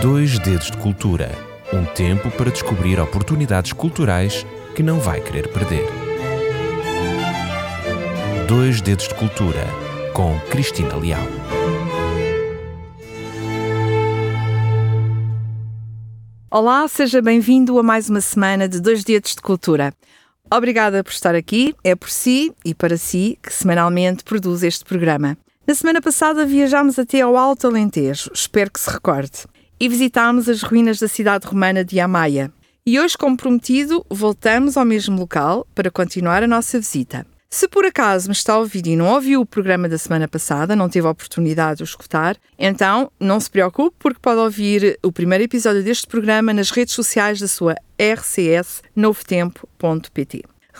Dois Dedos de Cultura um tempo para descobrir oportunidades culturais que não vai querer perder. Dois Dedos de Cultura com Cristina Leal. Olá, seja bem-vindo a mais uma semana de Dois Dedos de Cultura. Obrigada por estar aqui. É por si e para si que semanalmente produz este programa. Na semana passada viajámos até ao Alto Alentejo, espero que se recorde, e visitámos as ruínas da cidade romana de Amaia. E hoje, como prometido, voltamos ao mesmo local para continuar a nossa visita. Se por acaso me está a ouvir e não ouviu o programa da semana passada, não teve a oportunidade de o escutar, então não se preocupe, porque pode ouvir o primeiro episódio deste programa nas redes sociais da sua RCS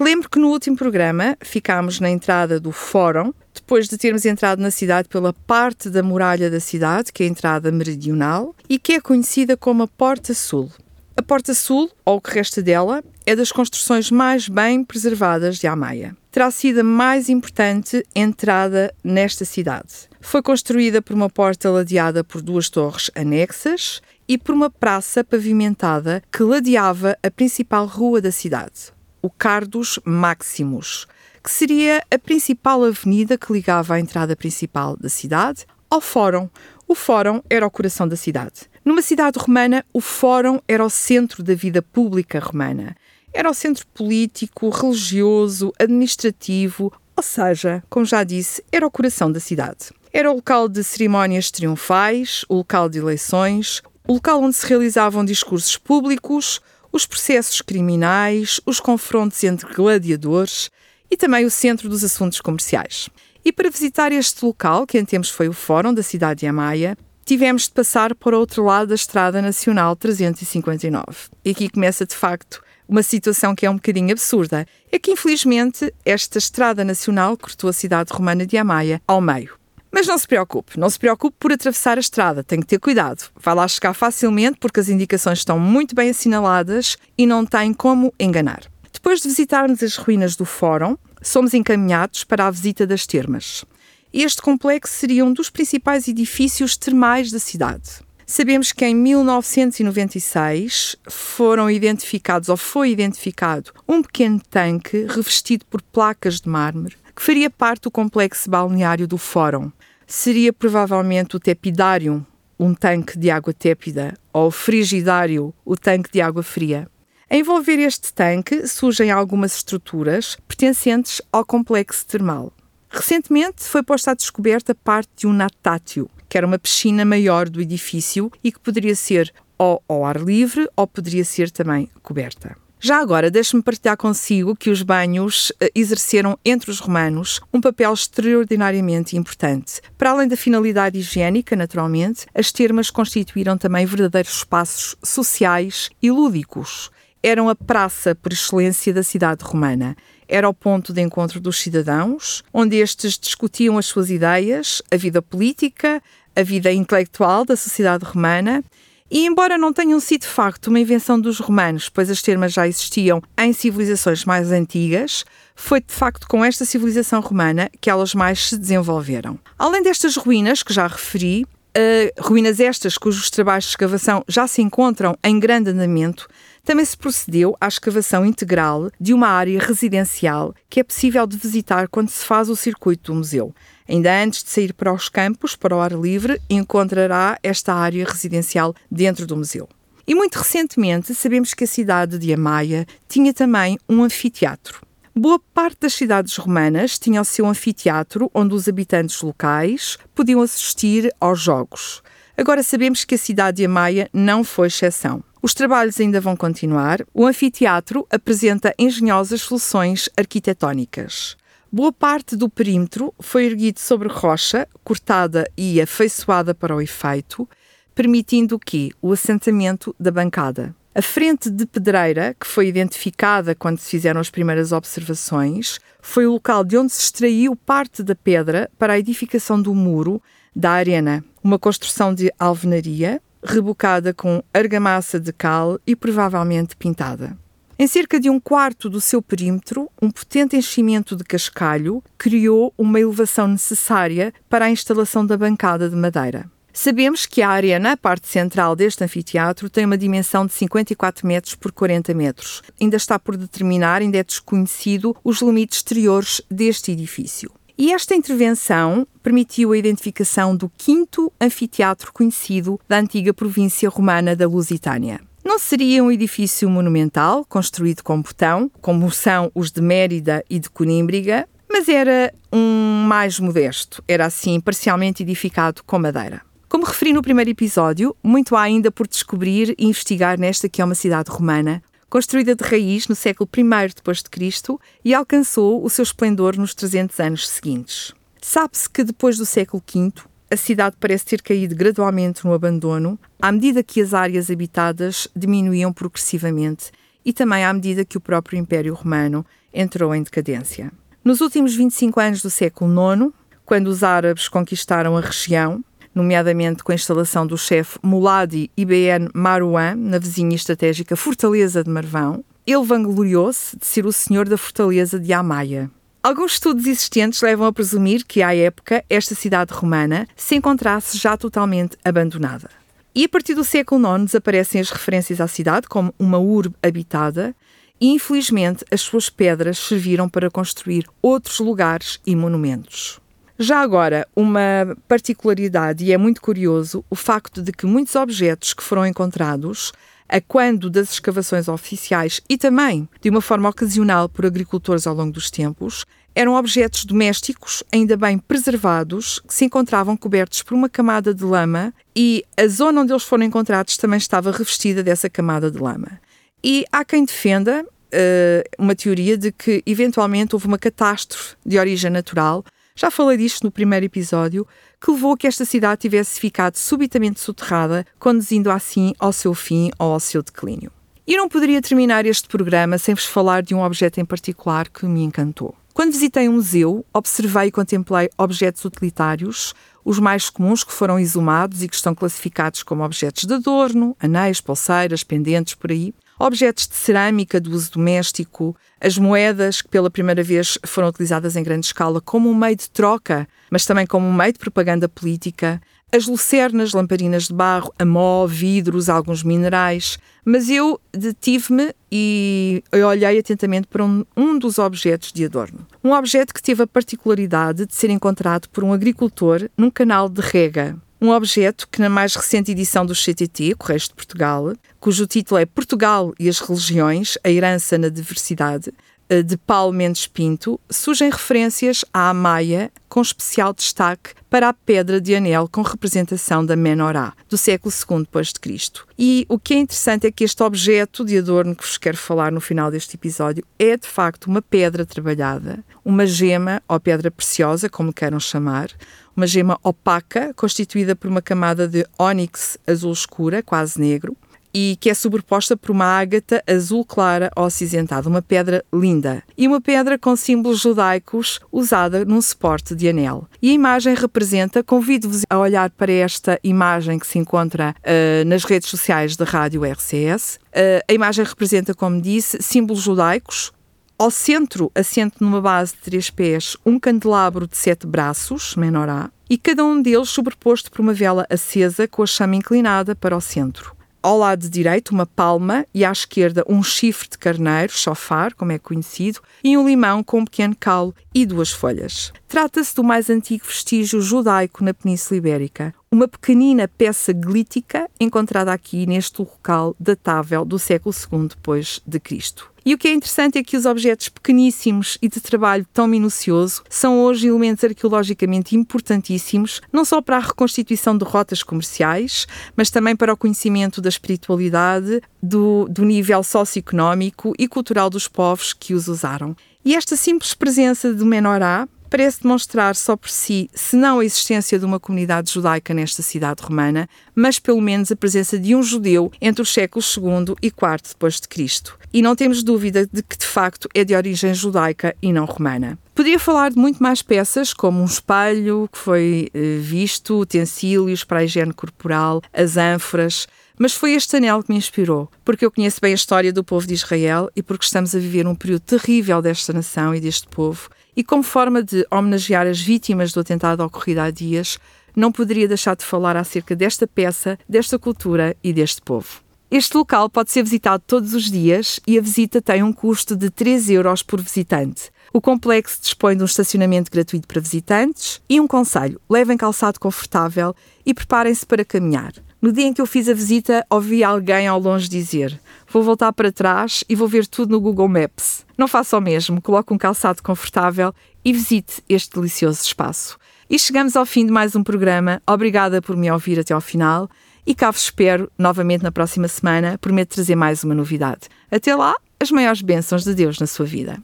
Relembro que no último programa ficámos na entrada do Fórum, depois de termos entrado na cidade pela parte da muralha da cidade, que é a entrada meridional, e que é conhecida como a Porta Sul. A Porta Sul, ou o que resta dela, é das construções mais bem preservadas de Amaia. Terá sido a mais importante entrada nesta cidade. Foi construída por uma porta ladeada por duas torres anexas e por uma praça pavimentada que ladeava a principal rua da cidade, o Cardos Maximus, que seria a principal avenida que ligava a entrada principal da cidade ao Fórum. O Fórum era o coração da cidade. Numa cidade romana, o Fórum era o centro da vida pública romana. Era o centro político, religioso, administrativo, ou seja, como já disse, era o coração da cidade. Era o local de cerimónias triunfais, o local de eleições, o local onde se realizavam discursos públicos, os processos criminais, os confrontos entre gladiadores e também o centro dos assuntos comerciais. E para visitar este local, que em tempos foi o Fórum da cidade de Amaia, tivemos de passar o outro lado da Estrada Nacional 359. E aqui começa, de facto, uma situação que é um bocadinho absurda. É que, infelizmente, esta Estrada Nacional cortou a cidade romana de Amaia ao meio. Mas não se preocupe, não se preocupe por atravessar a estrada, tem que ter cuidado. Vai lá chegar facilmente porque as indicações estão muito bem assinaladas e não tem como enganar. Depois de visitarmos as ruínas do Fórum, somos encaminhados para a visita das termas. Este complexo seria um dos principais edifícios termais da cidade. Sabemos que em 1996 foram identificados ou foi identificado um pequeno tanque revestido por placas de mármore que faria parte do complexo balneário do Fórum. Seria provavelmente o Tepidário, um tanque de água tépida, ou o Frigidário, o tanque de água fria. A envolver este tanque surgem algumas estruturas pertencentes ao complexo termal. Recentemente foi posta à descoberta parte de um natátio, que era uma piscina maior do edifício e que poderia ser ou ao ar livre ou poderia ser também coberta. Já agora, deixe-me partilhar consigo que os banhos eh, exerceram entre os romanos um papel extraordinariamente importante. Para além da finalidade higiênica, naturalmente, as termas constituíram também verdadeiros espaços sociais e lúdicos. Eram a praça por excelência da cidade romana. Era o ponto de encontro dos cidadãos, onde estes discutiam as suas ideias, a vida política, a vida intelectual da sociedade romana e embora não tenham sido de facto uma invenção dos romanos, pois as termas já existiam em civilizações mais antigas, foi de facto com esta civilização romana que elas mais se desenvolveram. Além destas ruínas que já referi, uh, ruínas estas cujos trabalhos de escavação já se encontram em grande andamento, também se procedeu à escavação integral de uma área residencial que é possível de visitar quando se faz o circuito do museu. Ainda antes de sair para os campos, para o ar livre, encontrará esta área residencial dentro do museu. E muito recentemente sabemos que a cidade de Amaia tinha também um anfiteatro. Boa parte das cidades romanas tinha o seu anfiteatro, onde os habitantes locais podiam assistir aos jogos. Agora sabemos que a cidade de Amaia não foi exceção. Os trabalhos ainda vão continuar. O anfiteatro apresenta engenhosas soluções arquitetónicas. Boa parte do perímetro foi erguido sobre rocha, cortada e afeiçoada para o efeito, permitindo o quê? O assentamento da bancada. A frente de pedreira, que foi identificada quando se fizeram as primeiras observações, foi o local de onde se extraiu parte da pedra para a edificação do muro da arena, uma construção de alvenaria, rebocada com argamassa de cal e provavelmente pintada. Em cerca de um quarto do seu perímetro, um potente enchimento de cascalho criou uma elevação necessária para a instalação da bancada de madeira. Sabemos que a área na parte central deste anfiteatro tem uma dimensão de 54 metros por 40 metros. Ainda está por determinar, ainda é desconhecido, os limites exteriores deste edifício. E esta intervenção permitiu a identificação do quinto anfiteatro conhecido da antiga província romana da Lusitânia. Não seria um edifício monumental, construído com botão, como são os de Mérida e de Conímbriga, mas era um mais modesto, era assim parcialmente edificado com madeira. Como referi no primeiro episódio, muito há ainda por descobrir e investigar nesta que é uma cidade romana, construída de raiz no século I Cristo e alcançou o seu esplendor nos 300 anos seguintes. Sabe-se que depois do século V, a cidade parece ter caído gradualmente no abandono, à medida que as áreas habitadas diminuíam progressivamente e também à medida que o próprio Império Romano entrou em decadência. Nos últimos 25 anos do século IX, quando os árabes conquistaram a região, nomeadamente com a instalação do chefe Muladi Ibn Marwan na vizinha estratégica Fortaleza de Marvão, ele vangloriou-se de ser o senhor da fortaleza de Amaia. Alguns estudos existentes levam a presumir que, à época, esta cidade romana se encontrasse já totalmente abandonada. E a partir do século IX desaparecem as referências à cidade como uma urbe habitada, e infelizmente as suas pedras serviram para construir outros lugares e monumentos. Já agora, uma particularidade, e é muito curioso, o facto de que muitos objetos que foram encontrados, a quando das escavações oficiais e também de uma forma ocasional por agricultores ao longo dos tempos, eram objetos domésticos, ainda bem preservados, que se encontravam cobertos por uma camada de lama e a zona onde eles foram encontrados também estava revestida dessa camada de lama. E há quem defenda uh, uma teoria de que eventualmente houve uma catástrofe de origem natural já falei disto no primeiro episódio, que levou a que esta cidade tivesse ficado subitamente soterrada, conduzindo assim ao seu fim ou ao seu declínio. E não poderia terminar este programa sem vos falar de um objeto em particular que me encantou. Quando visitei um museu, observei e contemplei objetos utilitários, os mais comuns que foram exumados e que estão classificados como objetos de adorno, anéis, pulseiras, pendentes, por aí, objetos de cerâmica de uso doméstico, as moedas que pela primeira vez foram utilizadas em grande escala como um meio de troca, mas também como um meio de propaganda política, as lucernas, lamparinas de barro, a mó, vidros, alguns minerais. Mas eu detive-me e olhei atentamente para um, um, dos objetos de adorno. Um objeto que teve a particularidade de ser encontrado por um agricultor num canal de rega um objeto que, na mais recente edição do CTT, Correios de Portugal, cujo título é Portugal e as Religiões, a Herança na Diversidade, eh, de Paulo Mendes Pinto, surgem referências à Maia, com especial destaque para a pedra de anel com representação da Menorá, do século II d.C. E o que é interessante é que este objeto de adorno que vos quero falar no final deste episódio é de facto uma pedra trabalhada, uma gema ou pedra preciosa, como queiram chamar, uma gema opaca, constituída por uma camada de ónix azul escura, quase negro, e que é sobreposta por uma ágata azul clara ou acinzentada, uma pedra linda, e uma pedra com símbolos judaicos usada num suporte de anel. E a imagem representa, convido-vos a olhar para esta imagem que se encontra uh, nas redes sociais da Rádio RCS. Uh, eh, a imagem representa, como disse, símbolos judaicos, ao centro, assente numa base de três pés, um candelabro de sete braços, menorá, e cada um deles sobreposto por uma vela acesa com a chama inclinada para o centro. Ao lado direito, uma palma e à esquerda, um chifre de carneiro, chofar, como é conhecido, e um limão com um pequeno caule e duas folhas. Trata-se do mais antigo vestígio judaico na Península Ibérica, uma pequenina peça glítica encontrada aqui neste local datável do século II depois de Cristo. E o que é interessante é que os objetos pequeníssimos e de trabalho tão minucioso são hoje elementos arqueologicamente importantíssimos, não só para a reconstituição de rotas comerciais, mas também para o conhecimento da espiritualidade, do, do nível socioeconómico e cultural dos povos que os usaram. E esta simples presença do menorá parece demonstrar só por si, se não a existência de uma comunidade judaica nesta cidade romana, mas pelo menos a presença de um judeu entre os séculos II e IV depois de Cristo. E não temos dúvida de que de facto é de origem judaica e não romana. Poderia falar de muito mais peças, como um espelho que foi eh, visto, utensílios para a higiene corporal, as ânforas, mas foi este anel que me inspirou, porque eu conheço bem a história do povo de Israel e porque estamos a viver um período terrível desta nação e deste povo e como forma de homenagear as vítimas do atentado ocorrido há dias, não poderia deixar de falar acerca desta peça, desta cultura e deste povo. Este local pode ser visitado todos os dias e a visita tem um custo de 3 euros por visitante. O complexo dispõe de um estacionamento gratuito para visitantes e um conselho: levem calçado confortável e preparem-se para caminhar. No dia em que eu fiz a visita, ouvi alguém ao longe dizer: Vou voltar para trás e vou ver tudo no Google Maps. Não faça o mesmo, coloque um calçado confortável e visite este delicioso espaço. E chegamos ao fim de mais um programa. Obrigada por me ouvir até ao final e cá vos espero novamente na próxima semana. Prometo trazer mais uma novidade. Até lá, as maiores bênçãos de Deus na sua vida.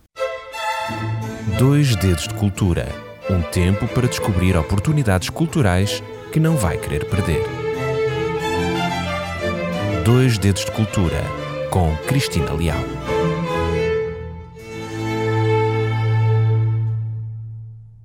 Dois Dedos de Cultura um tempo para descobrir oportunidades culturais que não vai querer perder. Dois Dedos de Cultura com Cristina Leal.